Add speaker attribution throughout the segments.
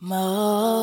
Speaker 1: Mo.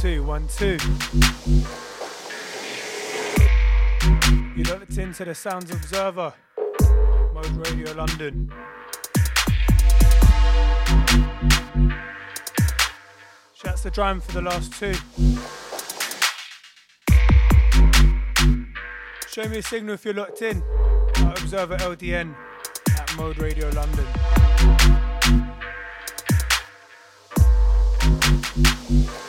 Speaker 1: Two. You looked into the Sounds Observer, Mode Radio London. Shouts to Drum for the last two. Show me a signal if you're locked in. Observer LDN at Mode Radio London. Yeah, I'll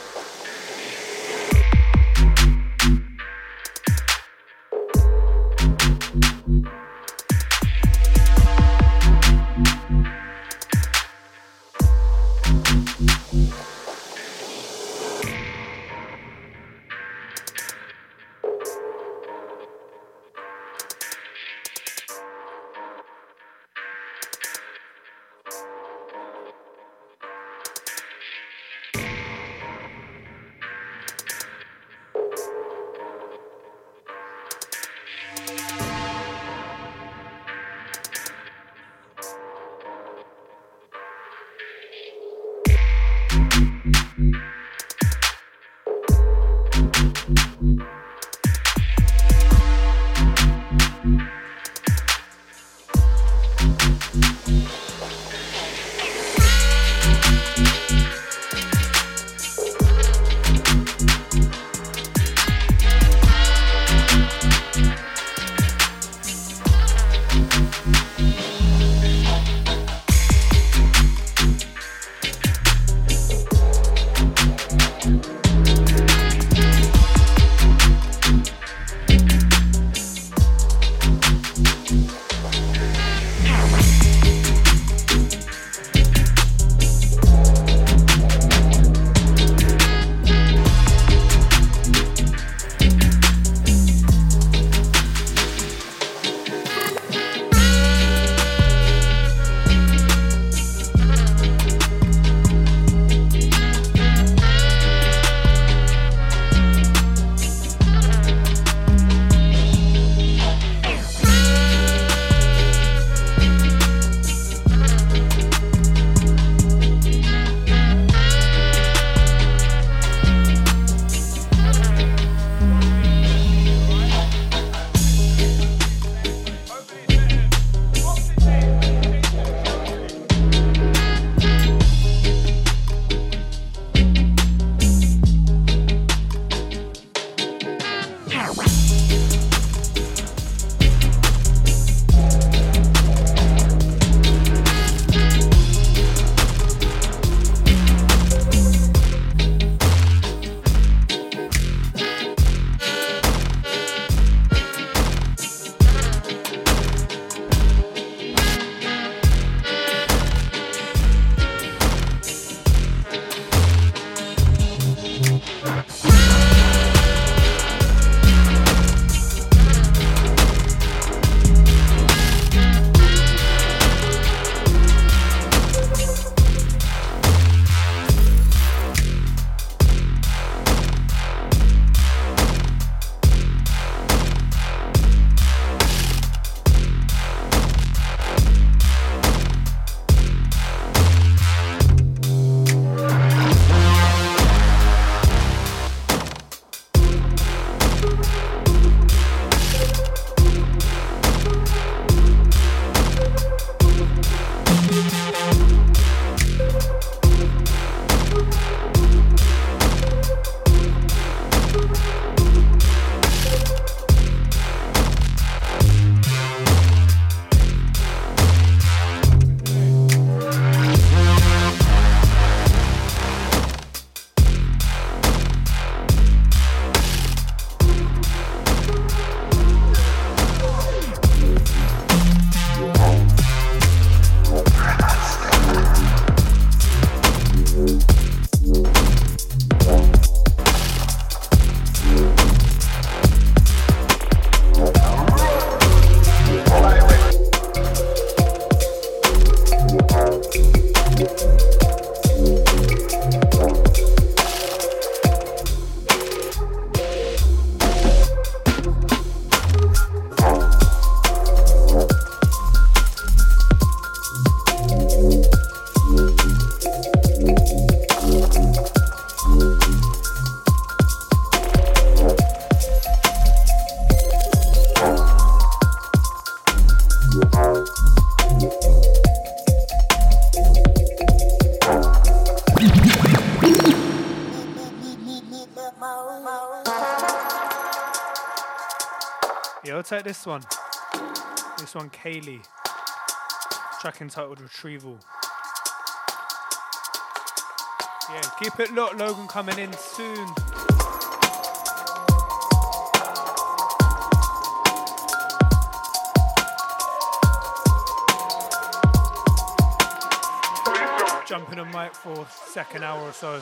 Speaker 1: this one. This one, Kaylee. Track entitled Retrieval. Yeah, keep it locked. Logan coming in soon. Jumping on mic for second hour or so.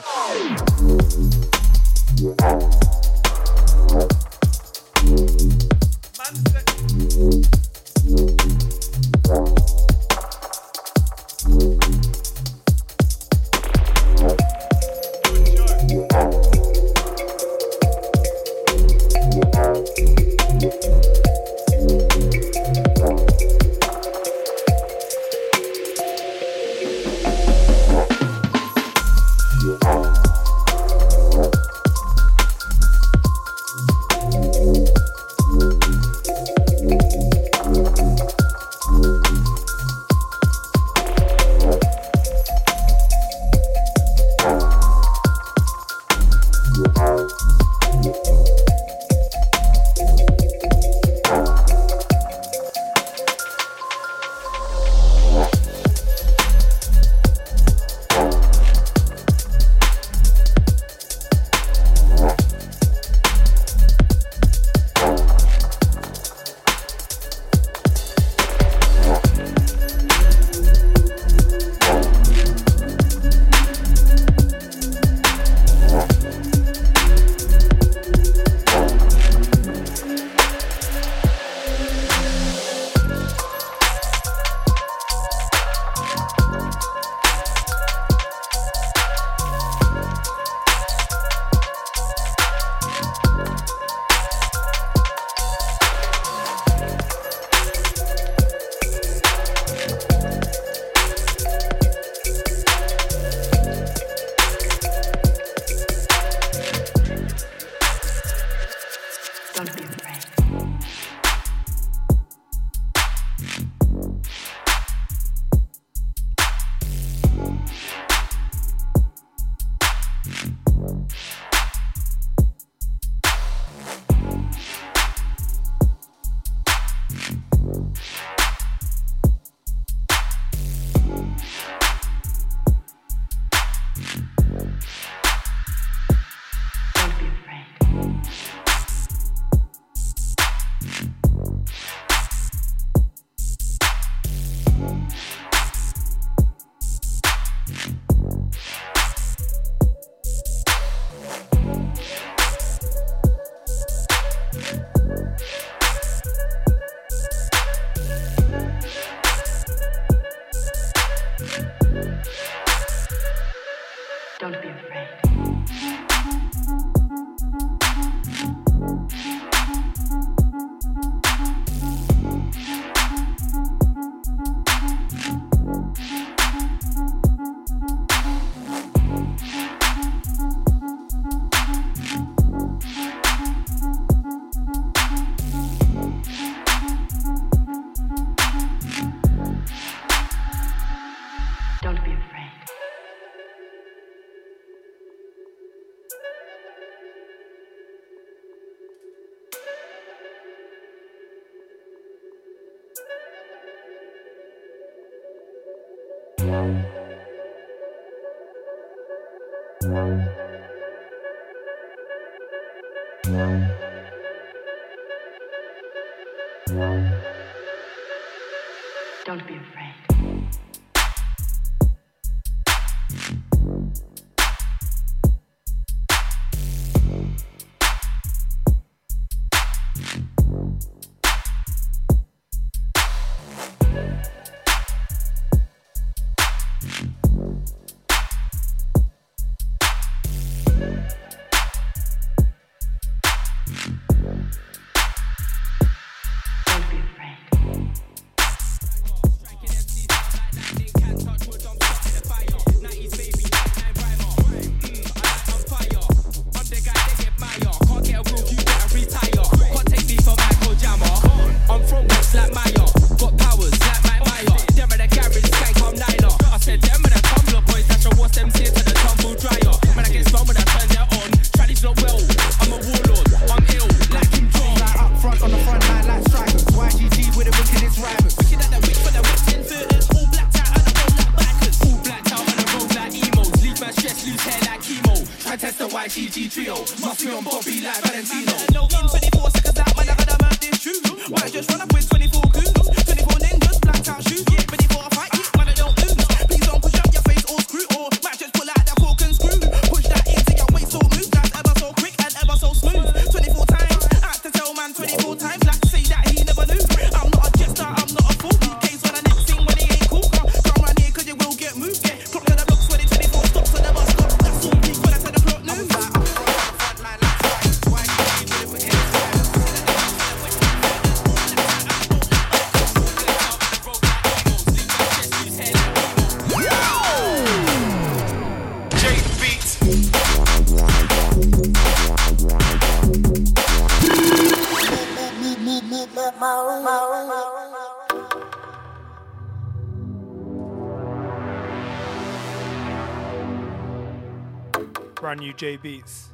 Speaker 2: J Beats.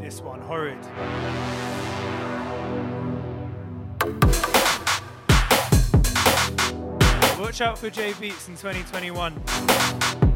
Speaker 2: This one, horrid. Watch out for J Beats in 2021.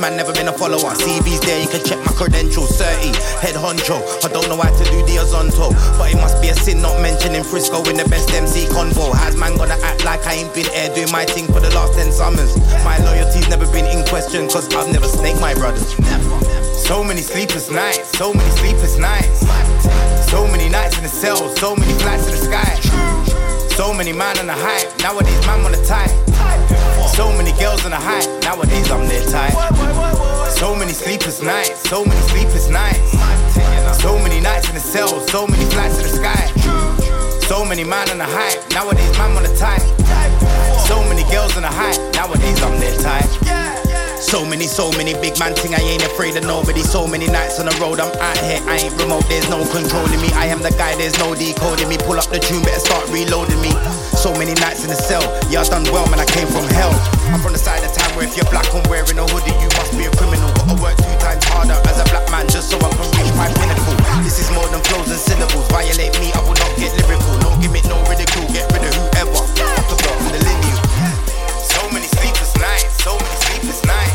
Speaker 3: Man, never been a follower. CV's there, you can check my credentials. 30, head honcho. I don't know how to do the Azonto. But it must be a sin not mentioning Frisco in the best MC convo. Has man gonna act like I ain't been air doing my thing for the last 10 summers? My loyalty's never been in question, cause I've never snaked my brothers. So many sleepless nights, so many sleepless nights. Many man on the hype, nowadays man on the type. So many girls in the high, nowadays I'm their type. So many sleepless nights, so many sleepless nights. So many nights in the cell, so many flights to the sky. So many man on the high, nowadays man on the type. So many girls in the high, nowadays I'm their type. So many, so many big man thing, I ain't afraid of nobody. So many nights on the road, I'm out here, I ain't remote, there's no controlling me. I am the guy, there's no decoding me. Pull up the tune, better start reloading me. So many nights in the cell, I done well, man, I came from hell. I'm from the side of town where if you're black and wearing a hoodie, you must be a criminal. Gotta work two times harder as a black man just so I can reach my pinnacle. This is more than flows and syllables. Violate me, I will not get lyrical. No gimmick, no ridicule, get rid of whoever. Off the block, the lineal. So many sleepless nights, so many sleepless nights.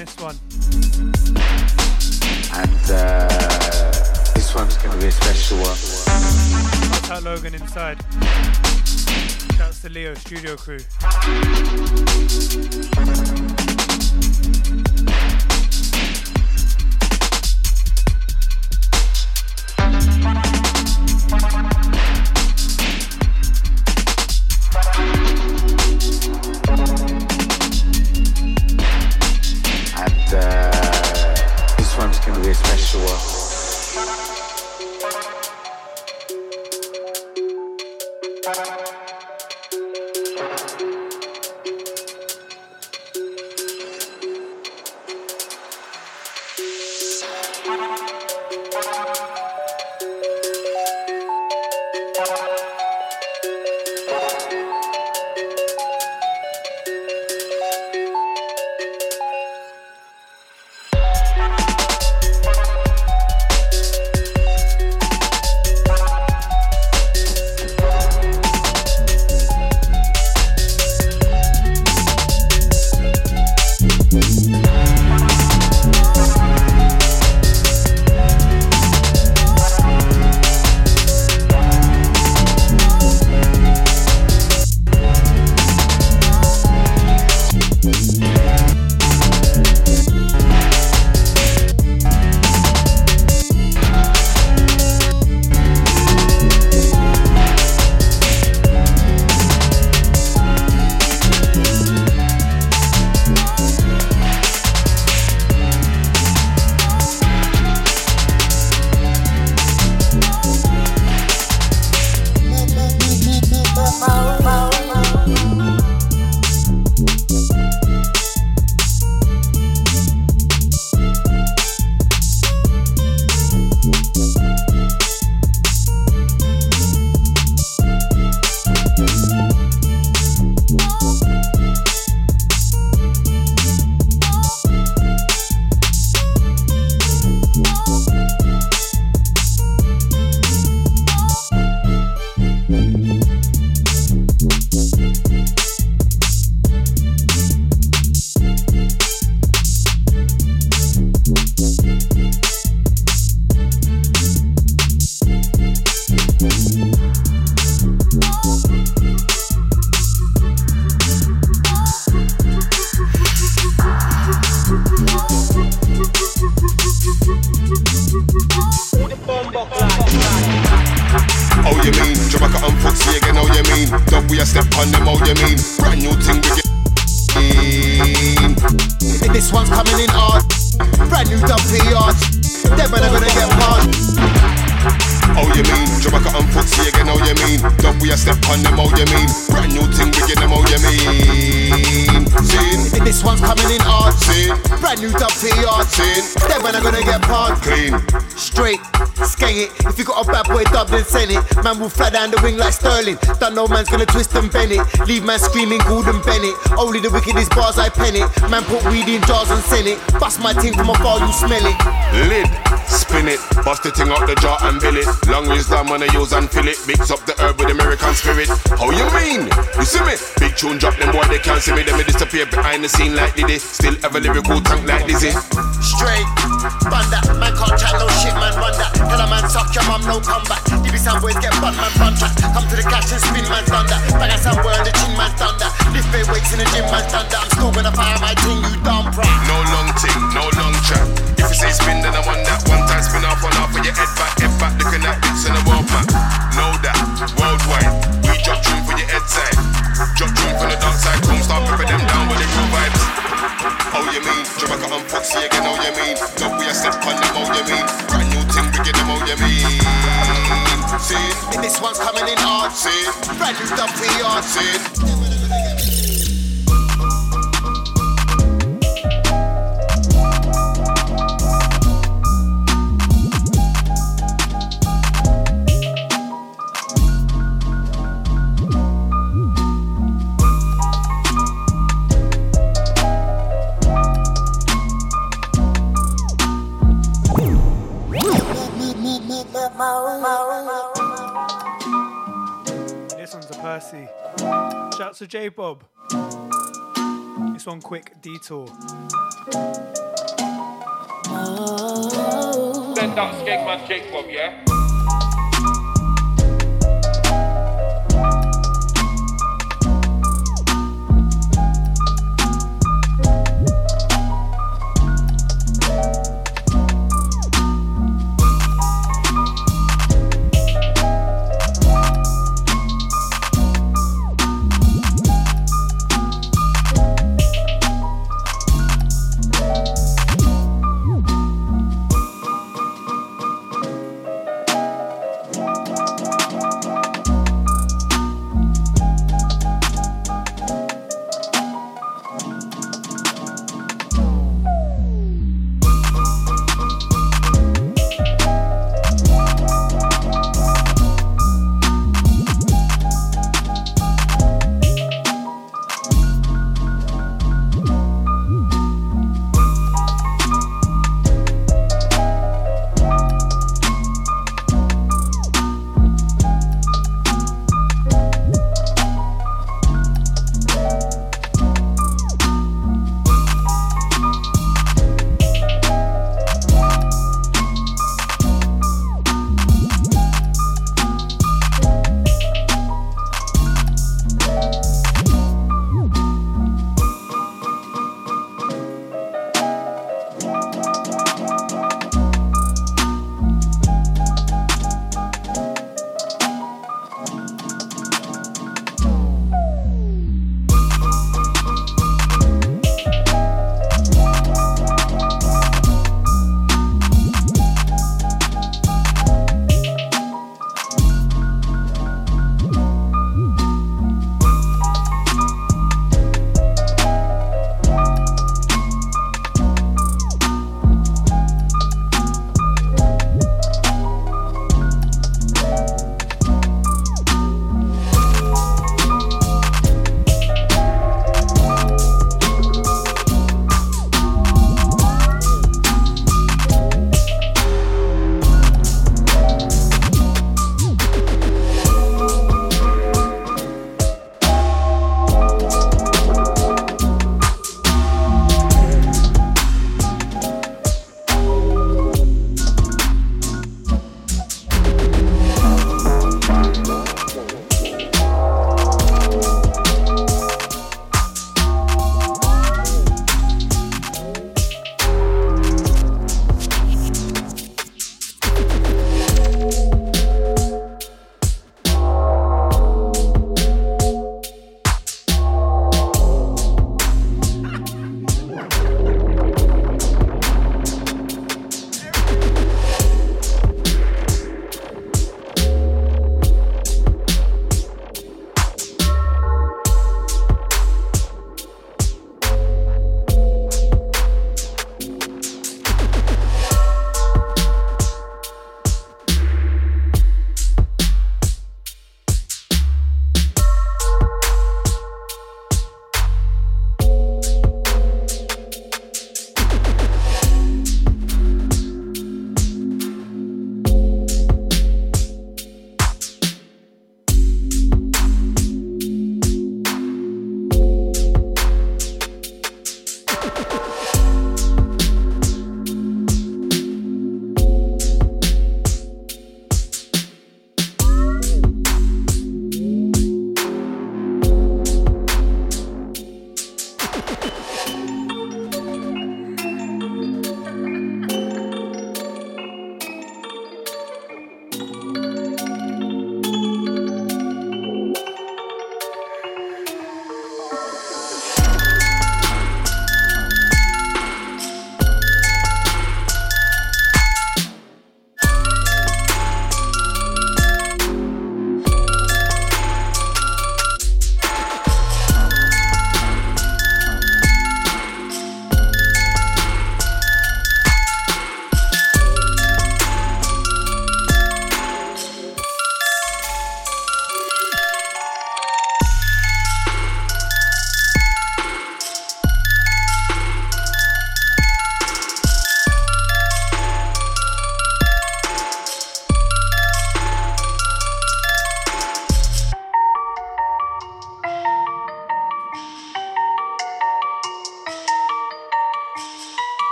Speaker 1: This
Speaker 4: one.
Speaker 5: Sterling. Don't man's gonna twist and bend it. Leave man screaming Gordon Bennett. Only the wickedest bars I pen it. Man put weed in jars and send it. Bust my team from afar, you smell it.
Speaker 6: Lid, spin it, bust the thing up the jar and bill it. Long wisdom when I use and fill it. Mix up the herb with American spirit. How you mean? You see me? Big tune drop them boy they can't see me. Them me disappear behind the scene like Diddy. Still have a lyrical tank like Dizzy.
Speaker 5: Straight, banda. Man can't chat no shit, man run that. Tell a man suck your mum, no comeback. DB some boys get bun, man that. Come to the cash and spin, done that. Bang at somewhere on the chin, done that. Lift big weights in the gym, man that. I'm still gonna fire my thing, you dumb prat.
Speaker 6: No long thing, no long chat. If you say spin, then I want that. One time spin off, one off for your head back, head back. Looking at bits in the world map. Know that, worldwide. We drop tune for your head side. Drop tune from the dark side. Come start pepper them down with the real vibes. How you mean? Jamaica and Foxy again, how you mean? Dub we a step on them, how you mean? We get them, how you mean? See?
Speaker 5: This one's coming in hard.
Speaker 6: See?
Speaker 5: Brand new dub for yard.
Speaker 6: See?
Speaker 1: Shouts to J Bob. This one quick detour.
Speaker 7: Send that Skegman Jake Bob, yeah?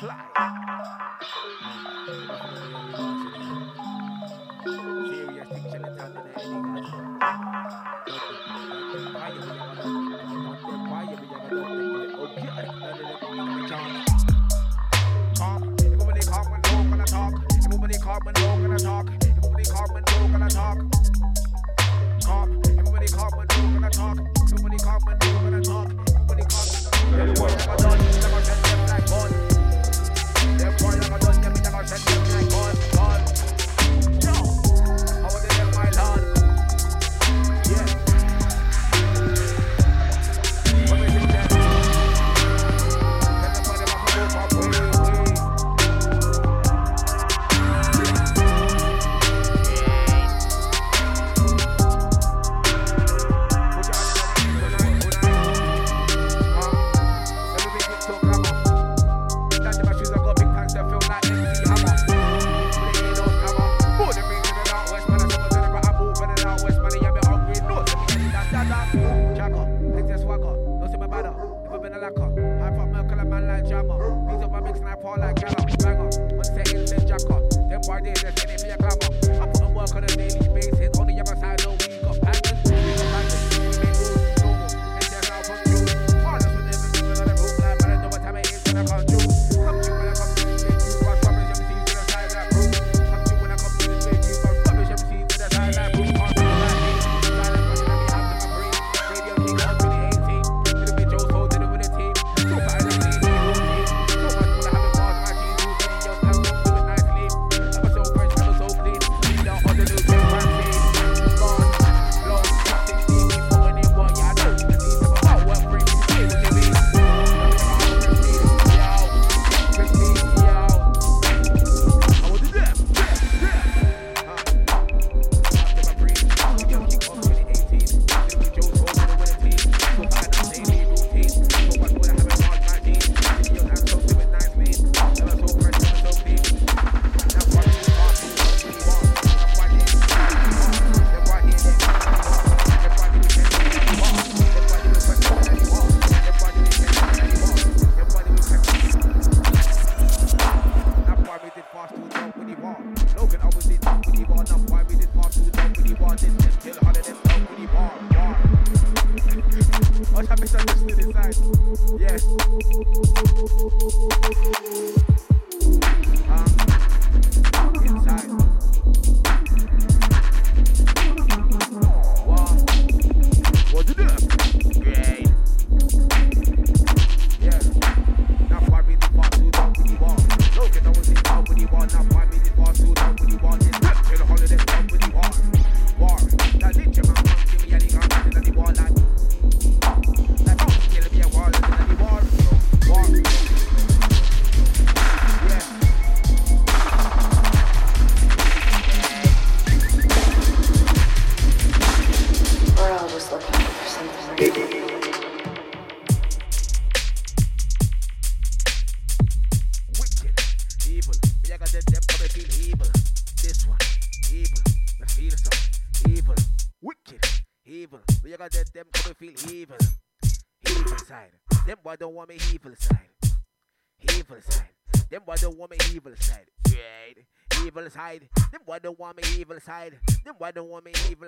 Speaker 8: Fly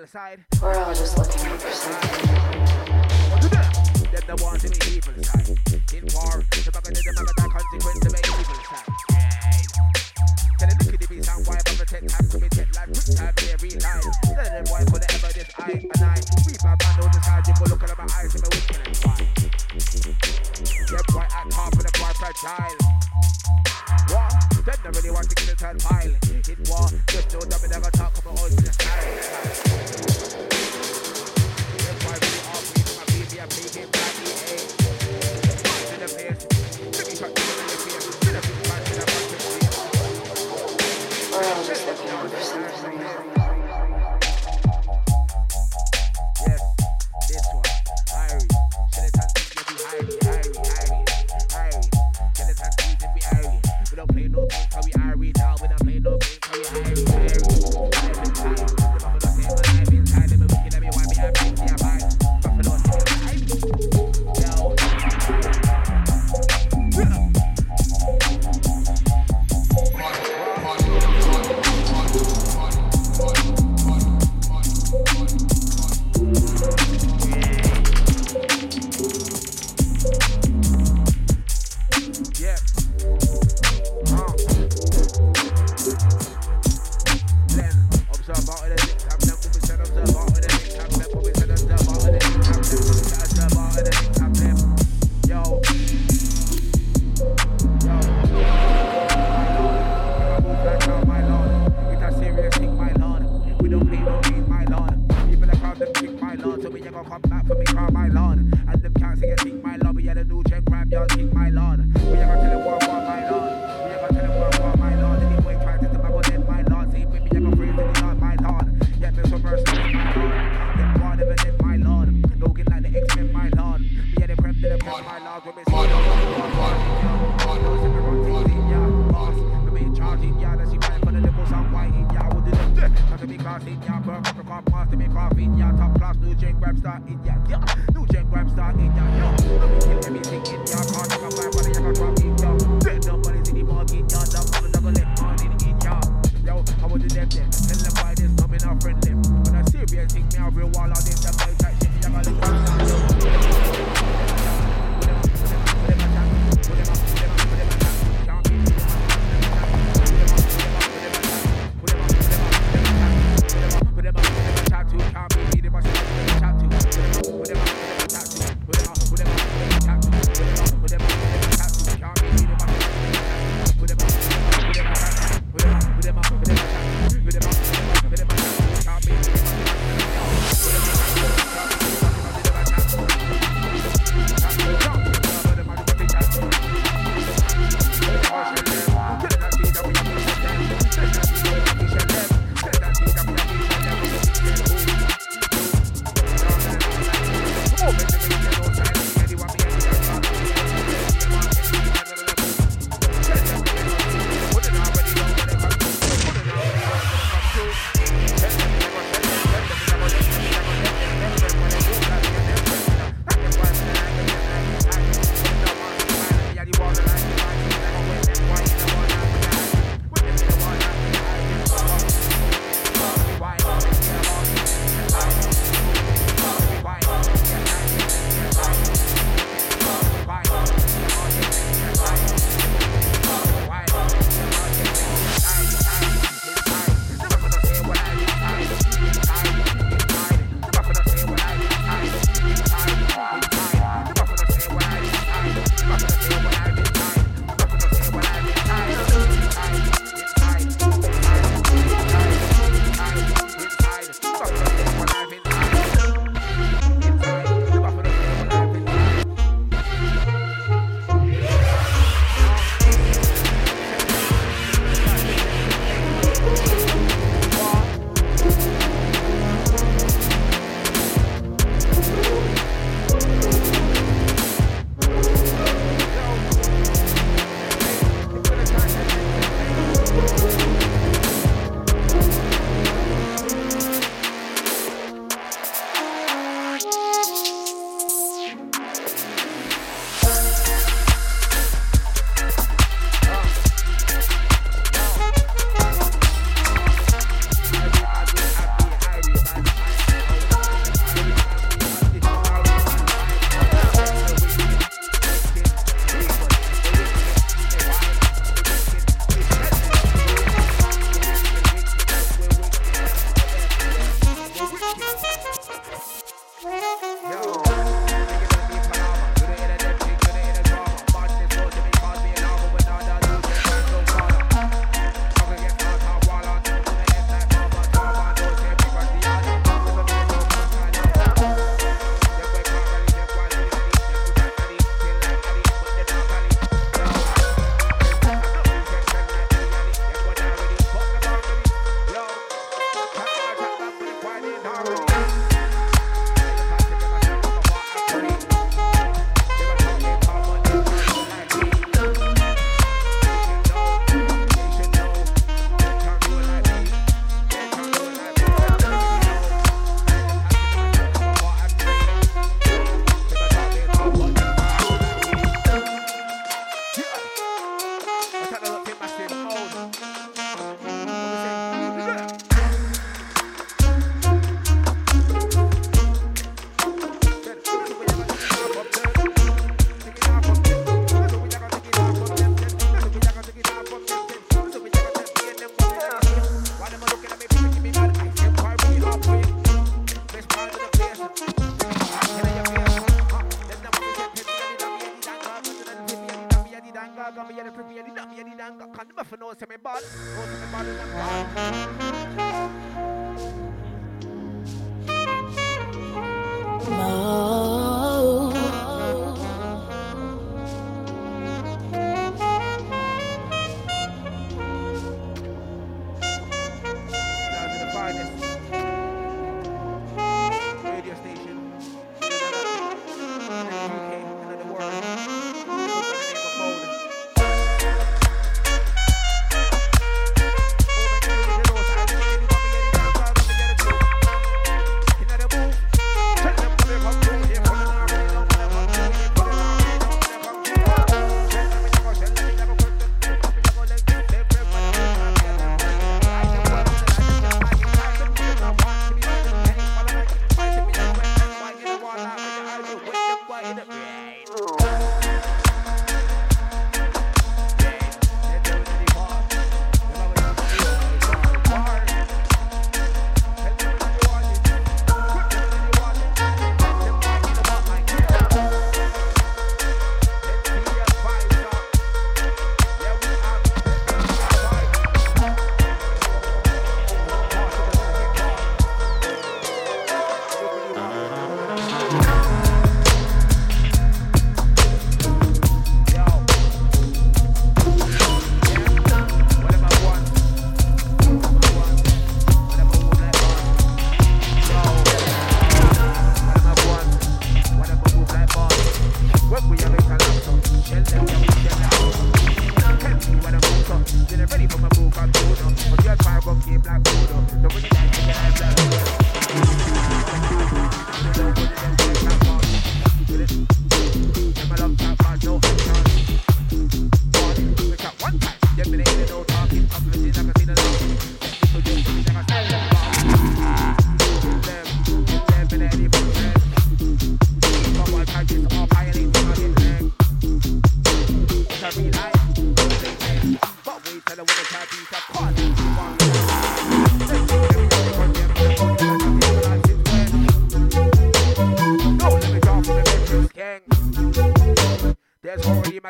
Speaker 8: side. We're all just looking out for something. Them the ones in the evil side. In war, the bugger did the bugger that
Speaker 9: consequence of evil side. Tell them the kiddies and why the take time to be take life, quick time, every time. Tell them why could they ever this eye and eye. We bad man on the side, people looking at my eyes and my wicked and why. Them boy act half and the boy fragile. What? Then they really want to kill and pile.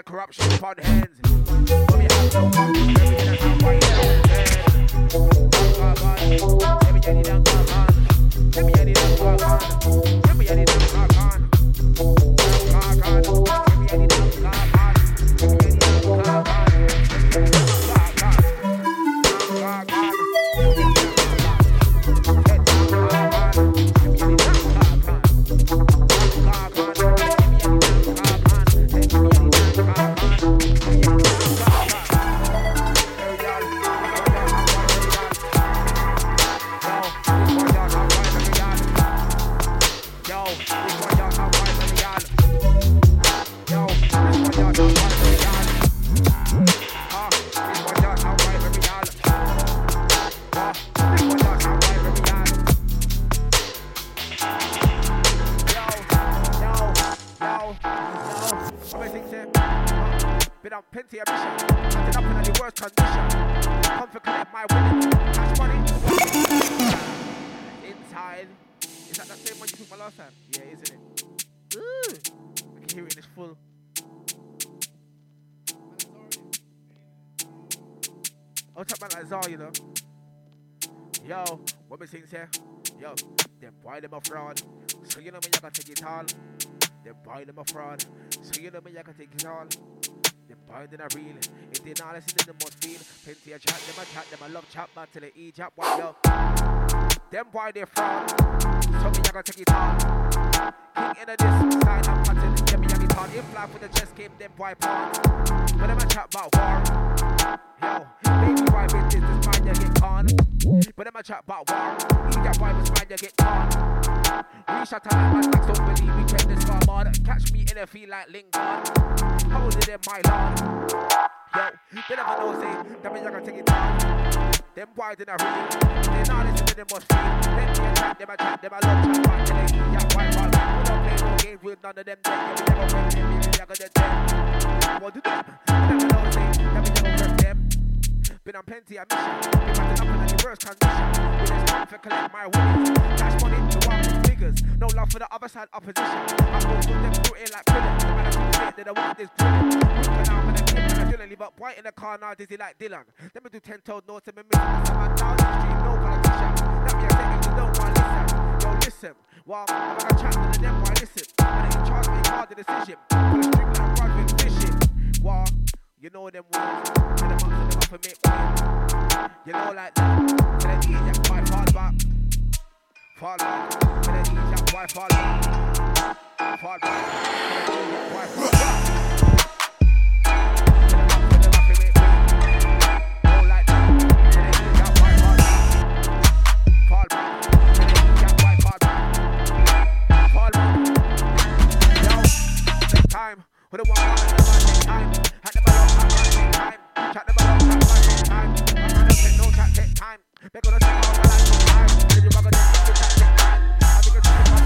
Speaker 9: Corruption upon hands. But right now. Let me get it on. Let me get it on. All. Them boy them a fraud. So you know me, I can take it all. Them boy them a real. If they not listen, then they must feel. Plenty of chat, them a chat, them a love chat, man, till they eat chat. What yo? Them boy they fraud. So me, I can take it all. King in a this side, I'm cutting. Yeah, me, I get on. If life with the chest came, them boy pawn. But them a chat about war. Yo, baby, why with this, this man, you get con. But them a chat about war. Eat that boy, this man, you get con. We shut out my stacks, don't believe we check this far, man. Catch me in a feel like Lingard. Is them, my lord? Yo, they never know, say, that means I can take it down. Them boys in a real. They not listen to them must feel. Them they chat, them a chat, them a love chat, man. They eat that white ball. We don't play no games with none of them. Then yeah, we never win them, we never get them. What do them? They never know, say, that means I can hurt them. Been on plenty of mission. Been batting up in the worst condition. With this time for collect my winnings. Cash money, one with figures. No love for the other side opposition. I go with them through it like pillars. The man I do it, they don't want this out chilling, leave up white in the car now, dizzy like Dylan. Let me do ten toed notes and me no politician. That me a listen. Yo, listen. While I'm like a chapter to them, listen. And they charge me hard the decision. I drink like Rod with fishing. While you know them words, them up and make. You know like that. Tell them eat that fight hard back. Fall back. Tell them that fall back. Fall back. Tell them that fall back. With a one on the time, at the bottom, I'm time. Chat the bottom, I'm time. I'm no chat, take time. They're gonna take all my time. You bugger? Take take time. I time, take time.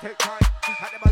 Speaker 9: Take time. Take time. The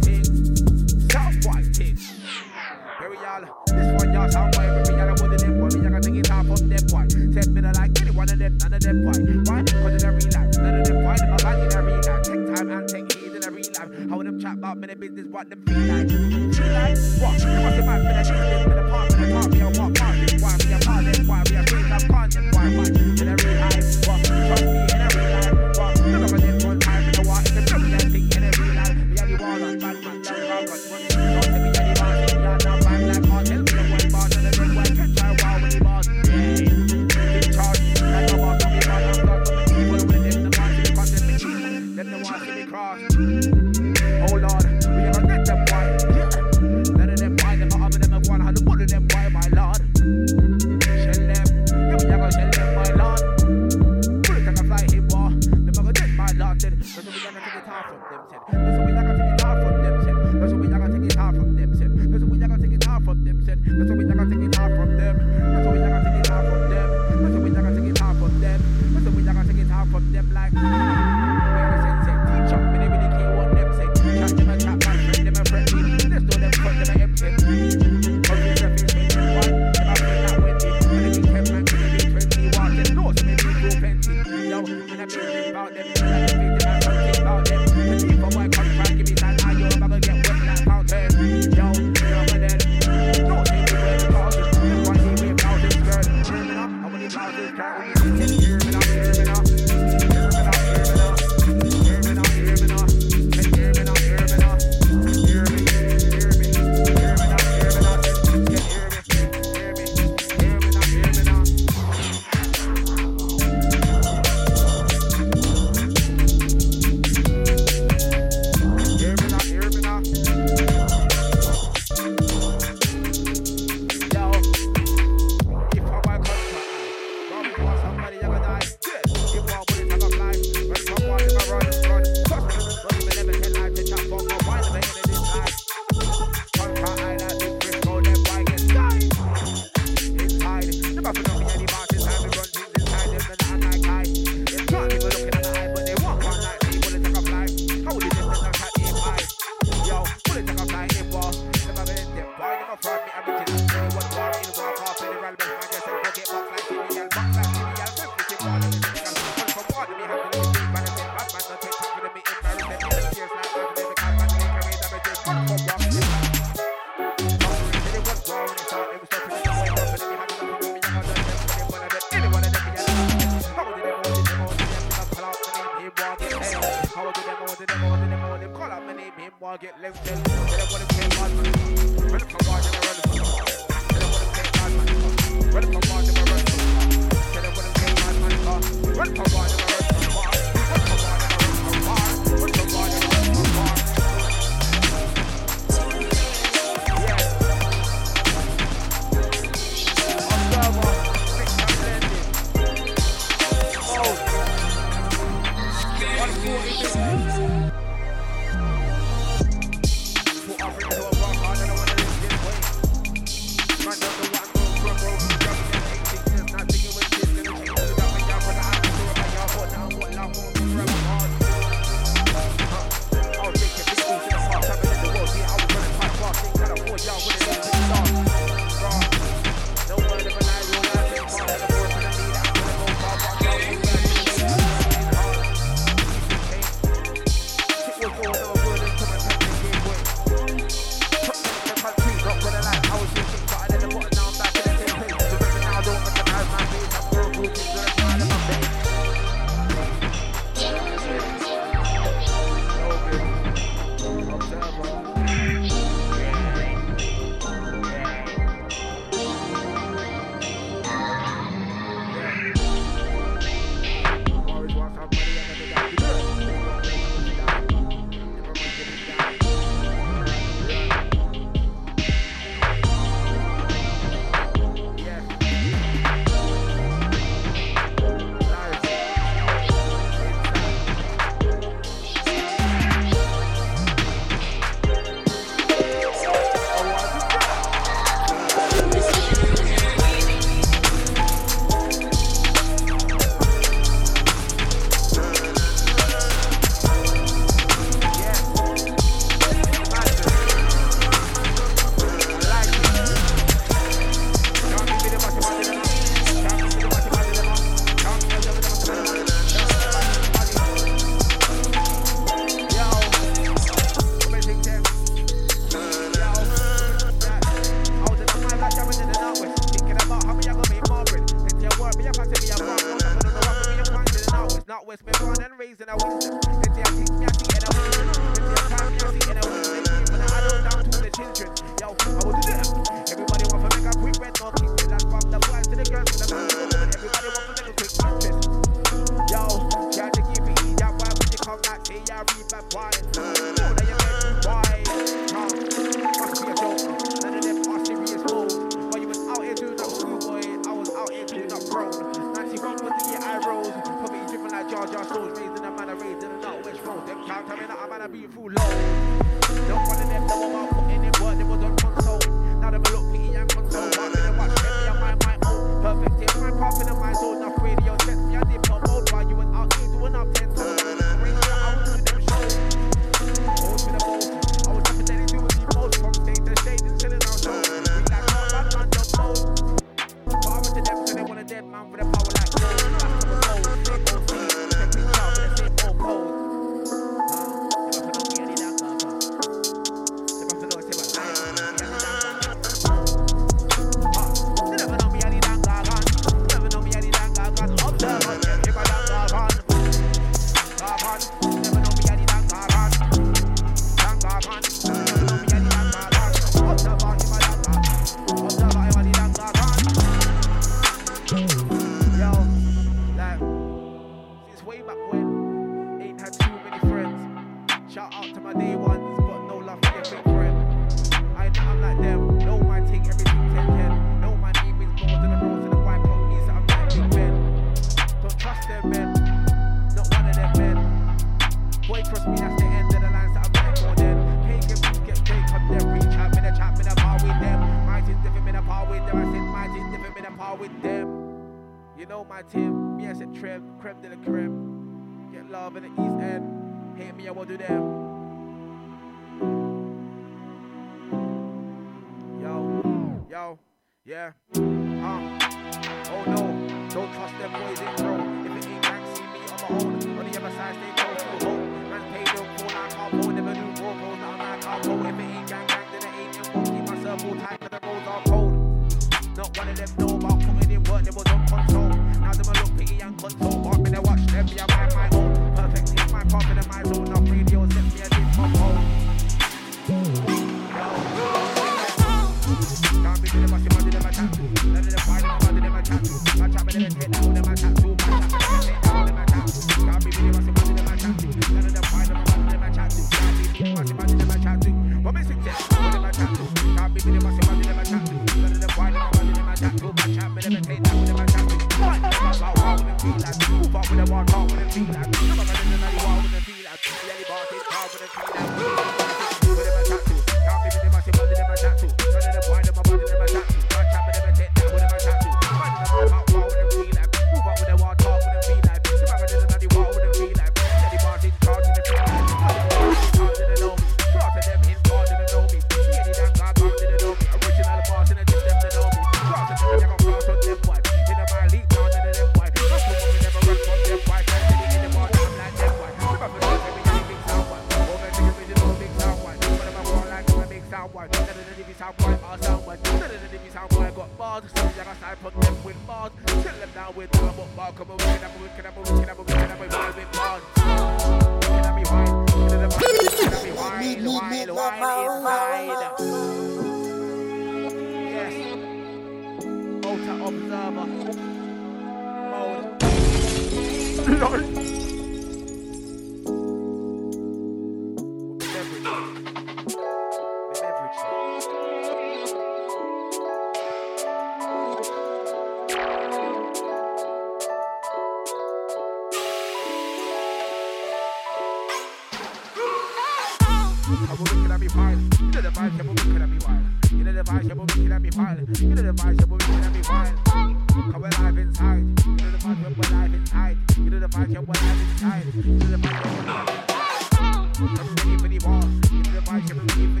Speaker 9: Them get clotted, then them artists, put on carnage, them get tarnished, smashing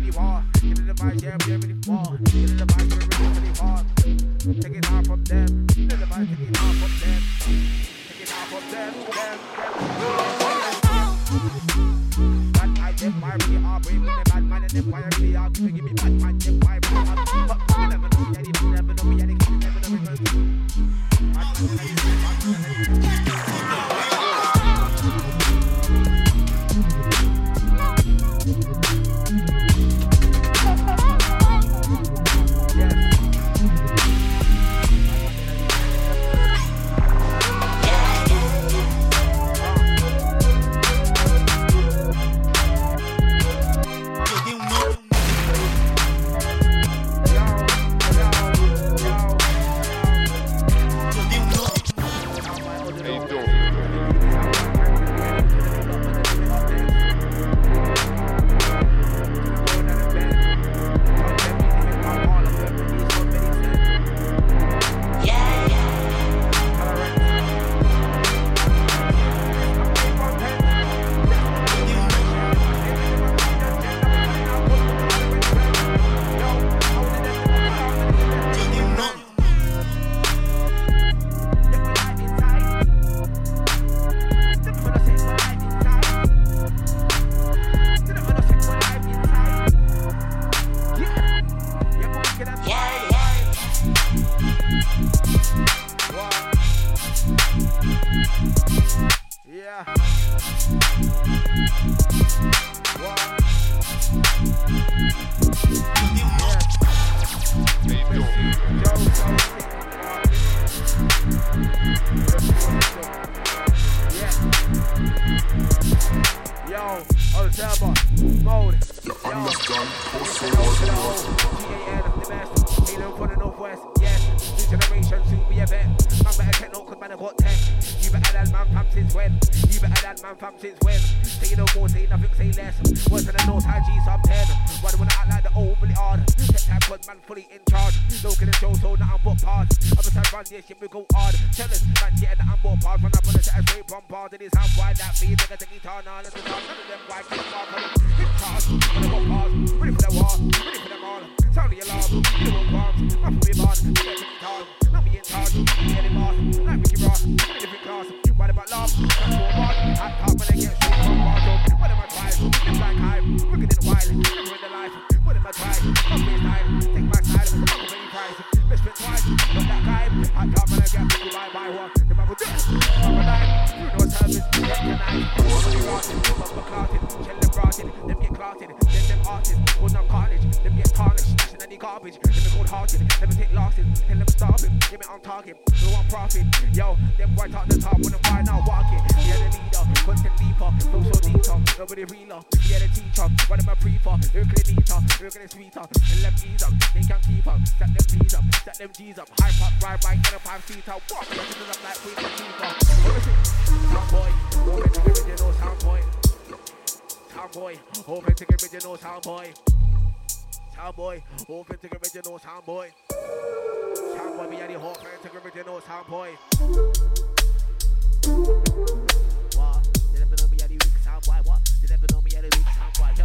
Speaker 9: with your nose, sound boy. What? You never know me at the weak sound boy. What? You never know me at the weak sound boy.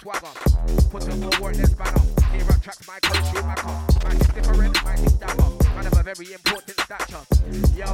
Speaker 9: swagger. Put up more work, let's bang up. Here I track my coach, my car. Mine is different, mine is dapper. Man of a very important stature. Yo,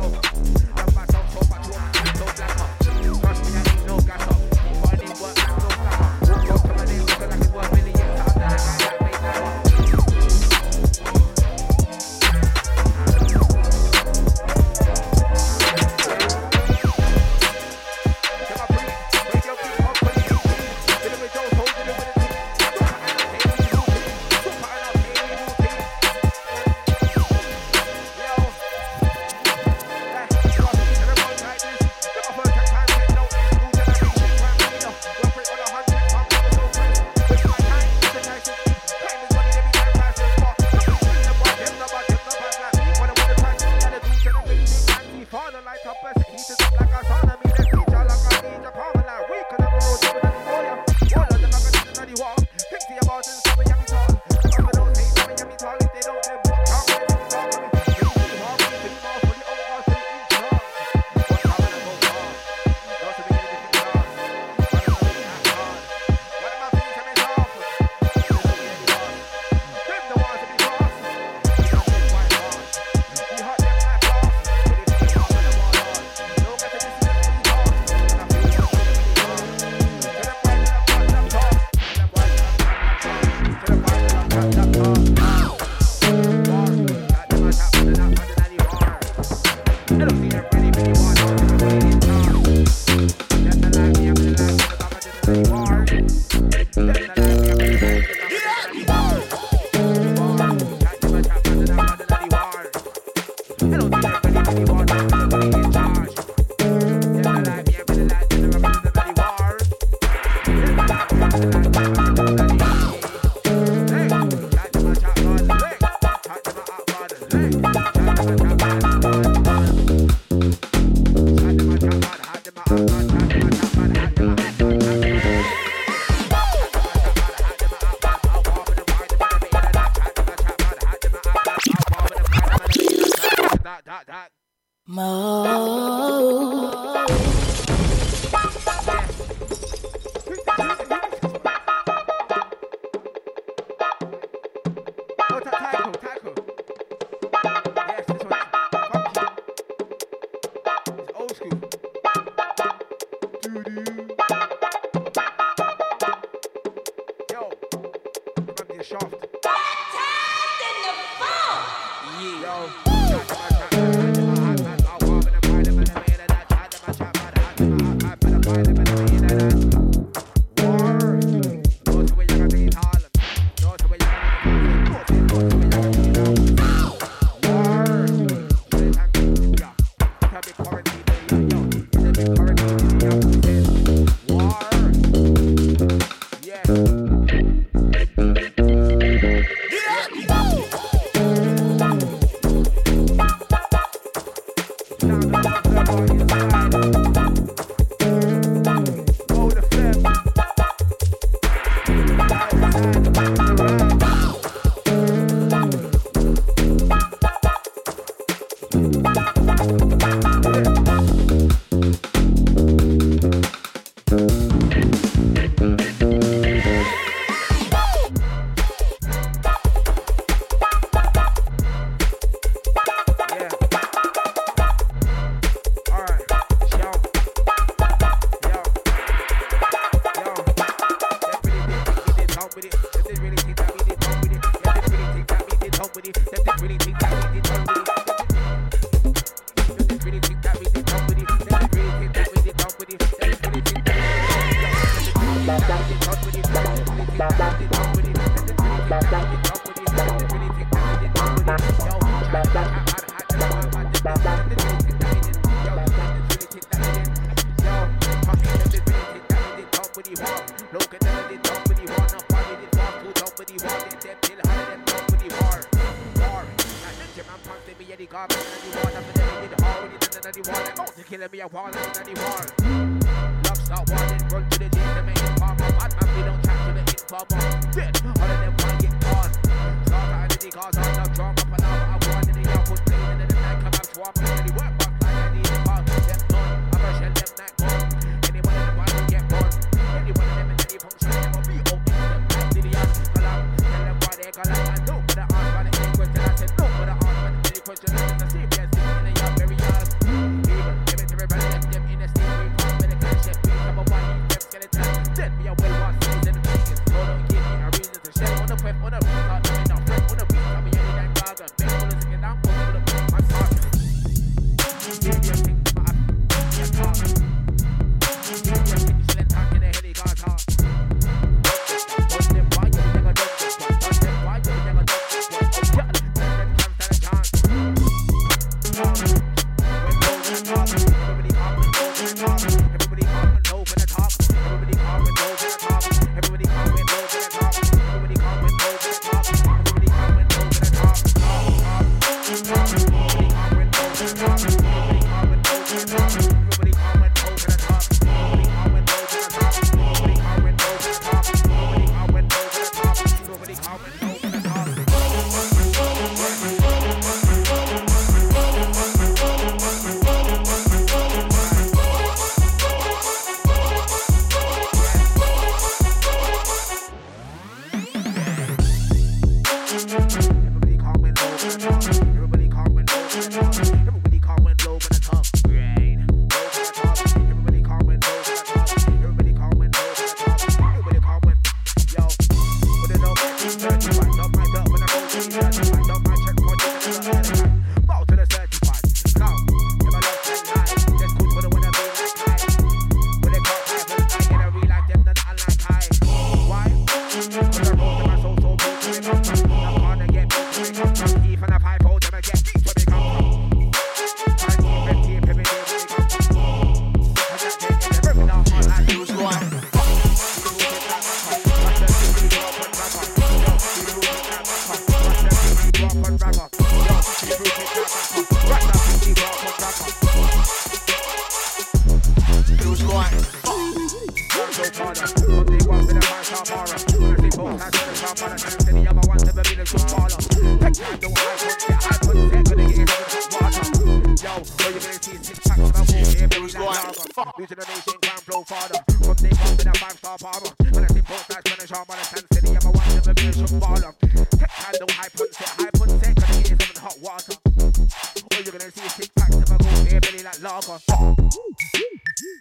Speaker 9: Fuck the nation, can't blow father. From the one with a five star bomber. and it's see both sides, when I show my stand steady, I'm a one of a bitch of baller. Tech handle, high punch, set high punch, set, gonna in some hot water. All you're gonna see is six packs of a gold beer belly like lager.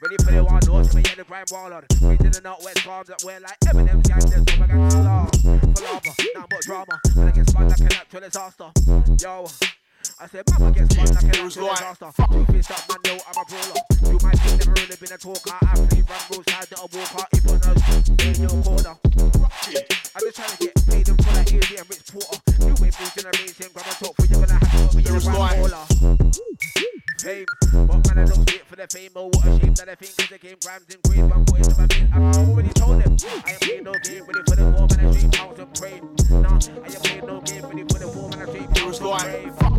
Speaker 9: Ready for the one door, so we get the grind waller. on. We did the northwest west farms that wear like Eminem's gangsters, come against the law. For lava, nothing but drama. And I get spun like an actual disaster. Yo. I said, Mama gets one like a disaster. Two fist up, man, no, I'm a brawler. You might have never really been a talker. I play Rambo's side that I walk out, if I know, in your corner. I'm just trying to get paid and full of easy and rich porter. New way bulls in a race, grab a top, for you're gonna have to put a baller. Fame, but man, I don't do for the fame. Oh, what a shame that I think cause the game grams in grade one foot into my veins. I've already told them I ain't playing no game, ready for the form and I dream, pounds and praying. Nah, I ain't playing no game, ready for the form and I dream, pounds and praying.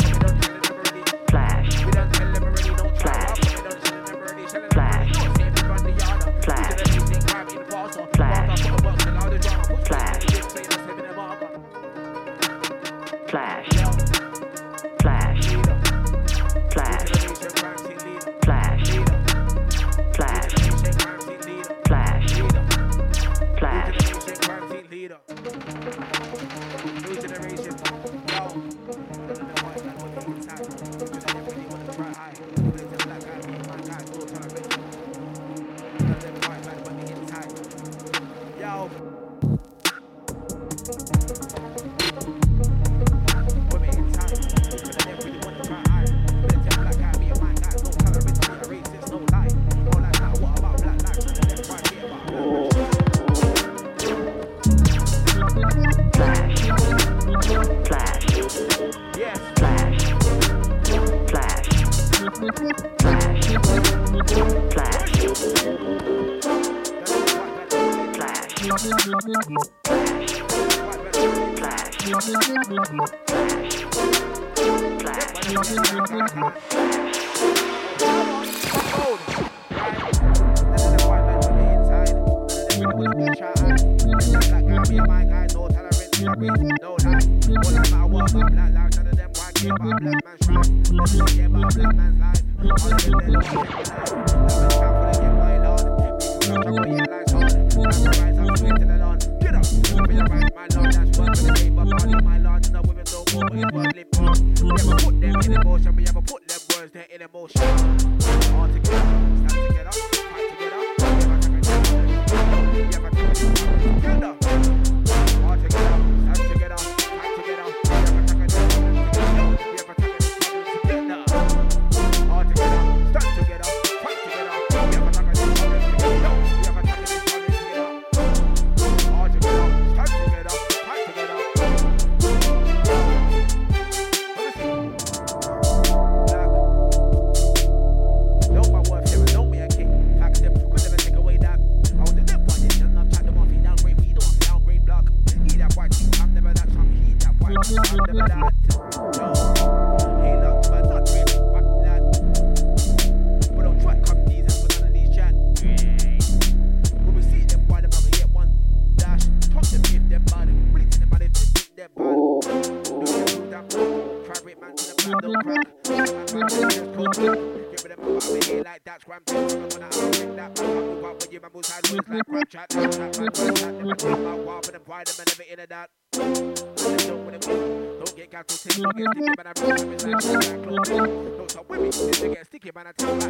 Speaker 9: I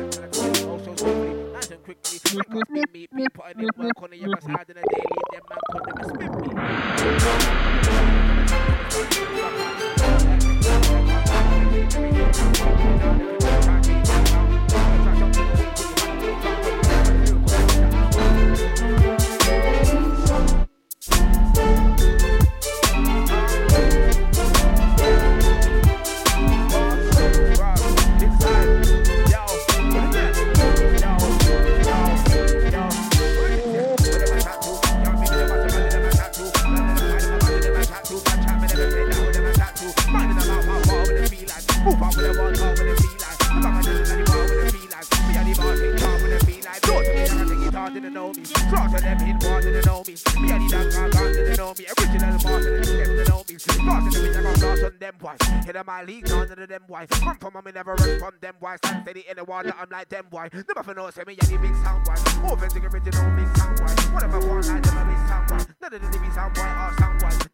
Speaker 9: I'm like them boy. Never for no say me any big sound boy. Authentic original big sound boy. Whatever one like them a big sound boy. None of the or sound boy.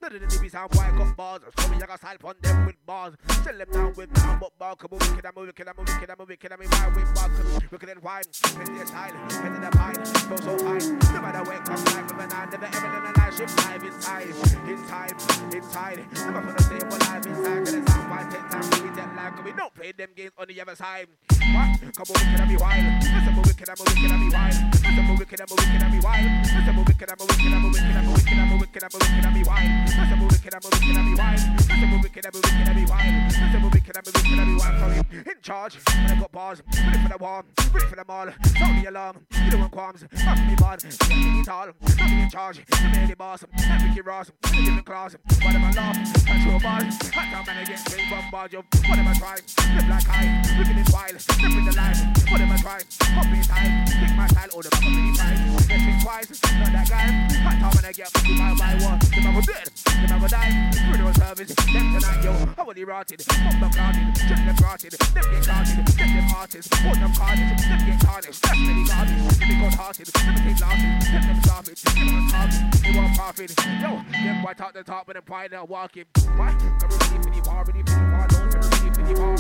Speaker 9: None the nibby sound boy got bars. So me I got style on them with bars. Sell them down with nothing but bar. Come on, wicked, I'm a wicked, I'm a wicked, I'm a wicked, I'm a wild with bars. Wicked and wine. Head their style. Head to the pine. So so fine. No matter where come like with an eye. Never ever in a night shift live inside. Inside. Inside. Never for the same one live inside. Cause the sound boy take time to get them like. We don't play them games on the other side. What? Come on, wicked, I'm a wild. Listen, I'm a wicked, I'm a wicked, I'm a wild. Listen, I'm a wicked, I'm a wicked, I'm a wild. Listen, I'm a wicked, I'm a wicked, I'm a wicked, I'm a wicked, I'm a wicked, I'm a I'm a wild. I'm a I'm a wicked, I'm a wild. Listen, I'm a wicked, I'm a wicked, I'm a wild. I'm a wicked, I'm a wicked, I'm a wild. Sorry, in charge. When I got bars, ready for the war, ready for them all. Sound the alarm, you don't want qualms. Fuck me bad, yeah, it all. I'm in charge, I'm the boss. I'm Ricky Ross, I'm in the class. What am I laugh? Control ball. Hot down man against me, bombard you. What am I trying? Live like I, living it wild. Live in the life. What am I trying? Hop in time, pick my style, all the back of the time. Twice, not that guy. Hot down man against me, my by one. Them have a bit, them have a die. Funeral service, them tonight, yo. How are they? Fuck them carded, them rotted. Them get carded, them get artists. Put them carded, them get tarnished. That's many garbage, them cold hearted. Them take losses, them them starving. Them on target, they want profit. Yo, them white out the top of the pride, they're walking. What? Come ready for the bar, ready bar, don't ready for the bar.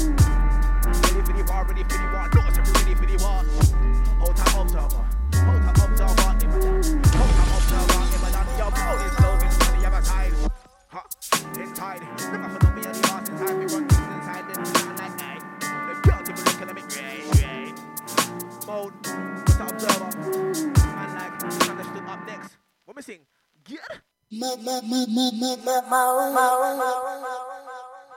Speaker 9: Ready for the bar, ready for the bar, don't ready for the bar. Hold time observer, hold time observer, hold time observer, your body is glowing, it's tight. On me and the inside the town. The. Mode, like, stood up next. What.